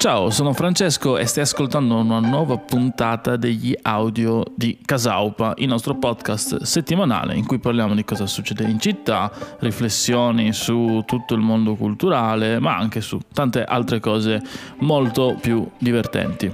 Ciao, sono Francesco e stai ascoltando una nuova puntata degli audio di Casaupa, il nostro podcast settimanale in cui parliamo di cosa succede in città, riflessioni su tutto il mondo culturale, ma anche su tante altre cose molto più divertenti.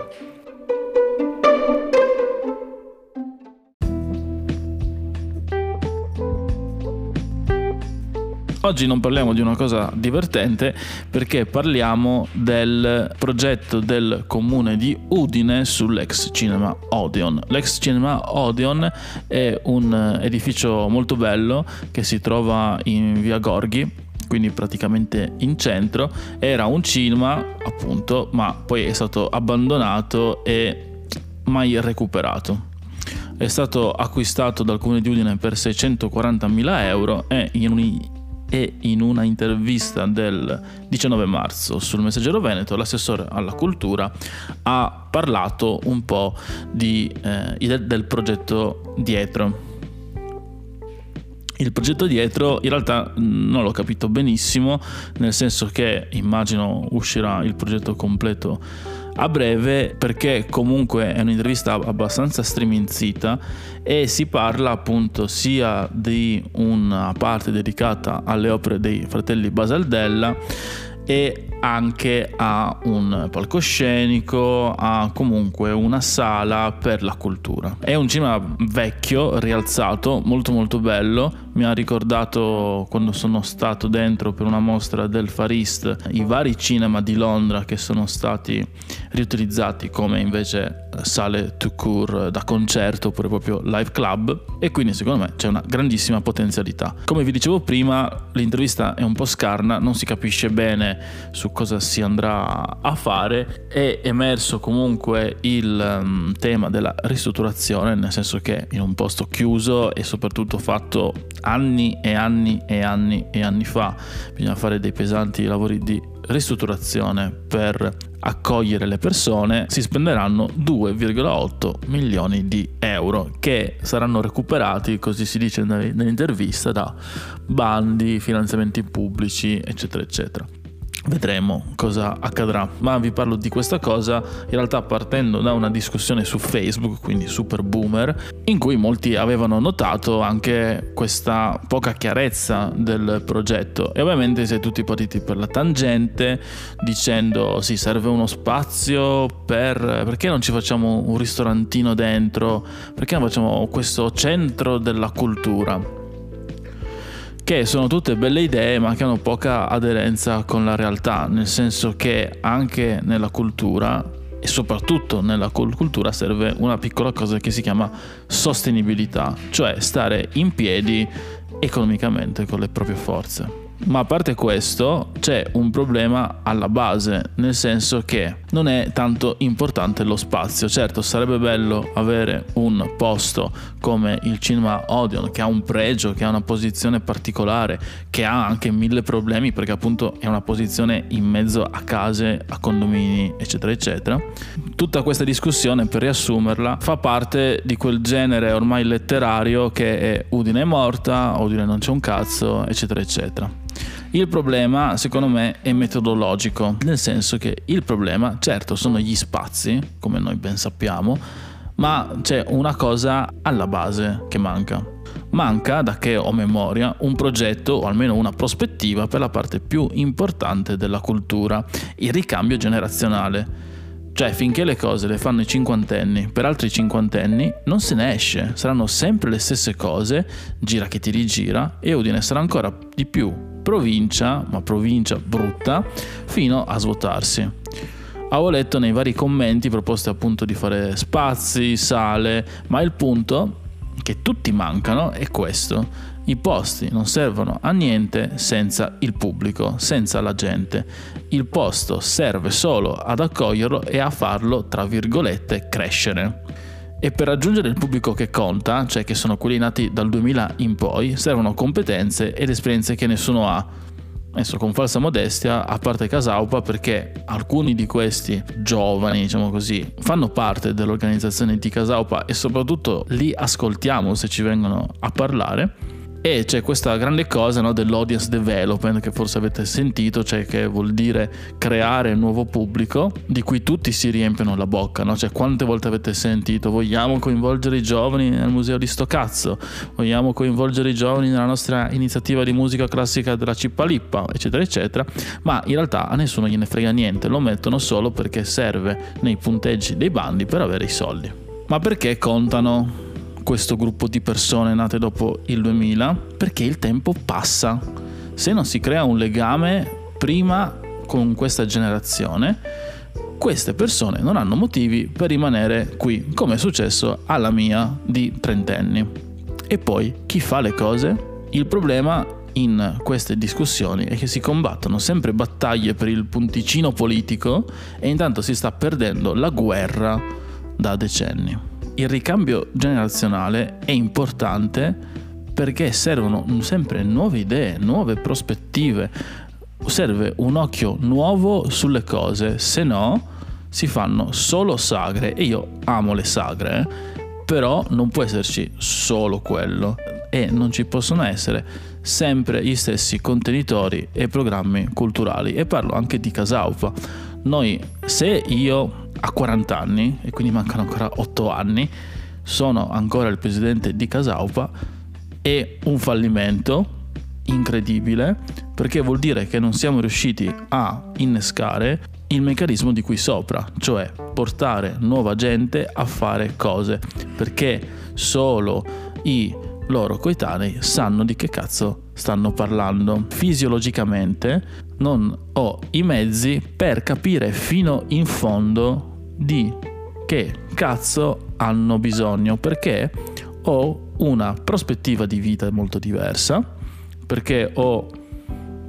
Oggi non parliamo di una cosa divertente perché parliamo del progetto del comune di Udine sull'ex cinema Odeon. L'ex cinema Odeon è un edificio molto bello che si trova in via Gorghi, quindi praticamente in centro. Era un cinema, appunto, ma poi è stato abbandonato e mai recuperato è stato acquistato dal comune di Udine per 640.000 euro e in un e in una intervista del 19 marzo sul Messaggero Veneto l'assessore alla cultura ha parlato un po' di, eh, del progetto dietro. Il progetto dietro in realtà non l'ho capito benissimo, nel senso che immagino uscirà il progetto completo a breve perché comunque è un'intervista abbastanza striminzita e si parla appunto sia di una parte dedicata alle opere dei fratelli Basaldella e anche a un palcoscenico, a comunque una sala per la cultura. È un cinema vecchio, rialzato, molto molto bello. Mi ha ricordato quando sono stato dentro per una mostra del Far East i vari cinema di Londra che sono stati riutilizzati come invece sale to cure da concerto oppure proprio live club e quindi secondo me c'è una grandissima potenzialità. Come vi dicevo prima, l'intervista è un po' scarna, non si capisce bene su cosa si andrà a fare, è emerso comunque il um, tema della ristrutturazione, nel senso che in un posto chiuso e soprattutto fatto anni e anni e anni e anni fa, bisogna fare dei pesanti lavori di ristrutturazione per accogliere le persone si spenderanno 2,8 milioni di euro che saranno recuperati, così si dice nell'intervista, da bandi, finanziamenti pubblici, eccetera, eccetera. Vedremo cosa accadrà, ma vi parlo di questa cosa in realtà partendo da una discussione su Facebook, quindi super boomer, in cui molti avevano notato anche questa poca chiarezza del progetto. E ovviamente si è tutti partiti per la tangente dicendo sì serve uno spazio per perché non ci facciamo un ristorantino dentro, perché non facciamo questo centro della cultura che sono tutte belle idee ma che hanno poca aderenza con la realtà, nel senso che anche nella cultura e soprattutto nella cultura serve una piccola cosa che si chiama sostenibilità, cioè stare in piedi economicamente con le proprie forze. Ma a parte questo c'è un problema alla base, nel senso che non è tanto importante lo spazio. Certo, sarebbe bello avere un posto come il cinema Odeon che ha un pregio, che ha una posizione particolare, che ha anche mille problemi perché appunto è una posizione in mezzo a case, a condomini, eccetera, eccetera. Tutta questa discussione, per riassumerla, fa parte di quel genere ormai letterario che è Udine è morta, Udine non c'è un cazzo, eccetera, eccetera. Il problema, secondo me, è metodologico, nel senso che il problema, certo, sono gli spazi, come noi ben sappiamo, ma c'è una cosa alla base che manca. Manca, da che ho memoria, un progetto o almeno una prospettiva per la parte più importante della cultura, il ricambio generazionale. Cioè, finché le cose le fanno i cinquantenni per altri cinquantenni, non se ne esce. Saranno sempre le stesse cose, gira che ti rigira, e Udine sarà ancora di più provincia, ma provincia brutta, fino a svuotarsi. Avevo letto nei vari commenti proposte appunto di fare spazi, sale, ma il punto che tutti mancano è questo. I posti non servono a niente senza il pubblico, senza la gente. Il posto serve solo ad accoglierlo e a farlo, tra virgolette, crescere. E per raggiungere il pubblico che conta, cioè che sono quelli nati dal 2000 in poi, servono competenze ed esperienze che nessuno ha. Adesso con falsa modestia, a parte Casaupa, perché alcuni di questi giovani, diciamo così, fanno parte dell'organizzazione di Casaupa e soprattutto li ascoltiamo se ci vengono a parlare E c'è questa grande cosa no, dell'audience development che forse avete sentito, cioè che vuol dire creare un nuovo pubblico di cui tutti si riempiono la bocca. No? Cioè quante volte avete sentito vogliamo coinvolgere i giovani nel museo di sto cazzo, vogliamo coinvolgere i giovani nella nostra iniziativa di musica classica della Cippalippa, eccetera, eccetera. Ma in realtà a nessuno gliene frega niente, lo mettono solo perché serve nei punteggi dei bandi per avere i soldi. Ma perché contano questo gruppo di persone nate dopo il 2000 perché il tempo passa. Se non si crea un legame prima con questa generazione, queste persone non hanno motivi per rimanere qui, come è successo alla mia di trentenni. E poi chi fa le cose? Il problema in queste discussioni è che si combattono sempre battaglie per il punticino politico e intanto si sta perdendo la guerra da decenni il ricambio generazionale è importante perché servono sempre nuove idee, nuove prospettive, serve un occhio nuovo sulle cose, se no si fanno solo sagre. E io amo le sagre, eh, però non può esserci solo quello. E non ci possono essere sempre gli stessi contenitori e programmi culturali. E parlo anche di Casaupa. Noi se io a 40 anni, e quindi mancano ancora 8 anni, sono ancora il presidente di Casaupa, è un fallimento incredibile perché vuol dire che non siamo riusciti a innescare il meccanismo di qui sopra, cioè portare nuova gente a fare cose, perché solo i loro coetanei sanno di che cazzo stanno parlando. Fisiologicamente non ho i mezzi per capire fino in fondo di che cazzo hanno bisogno, perché ho una prospettiva di vita molto diversa, perché ho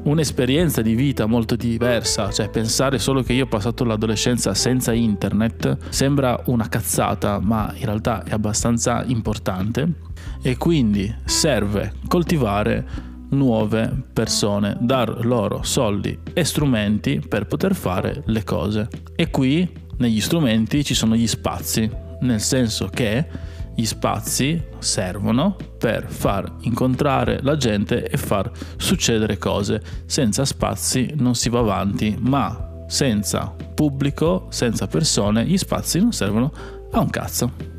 un'esperienza di vita molto diversa, cioè pensare solo che io ho passato l'adolescenza senza internet sembra una cazzata, ma in realtà è abbastanza importante e quindi serve coltivare nuove persone, dar loro soldi e strumenti per poter fare le cose. E qui negli strumenti ci sono gli spazi, nel senso che gli spazi servono per far incontrare la gente e far succedere cose. Senza spazi non si va avanti, ma senza pubblico, senza persone, gli spazi non servono a un cazzo.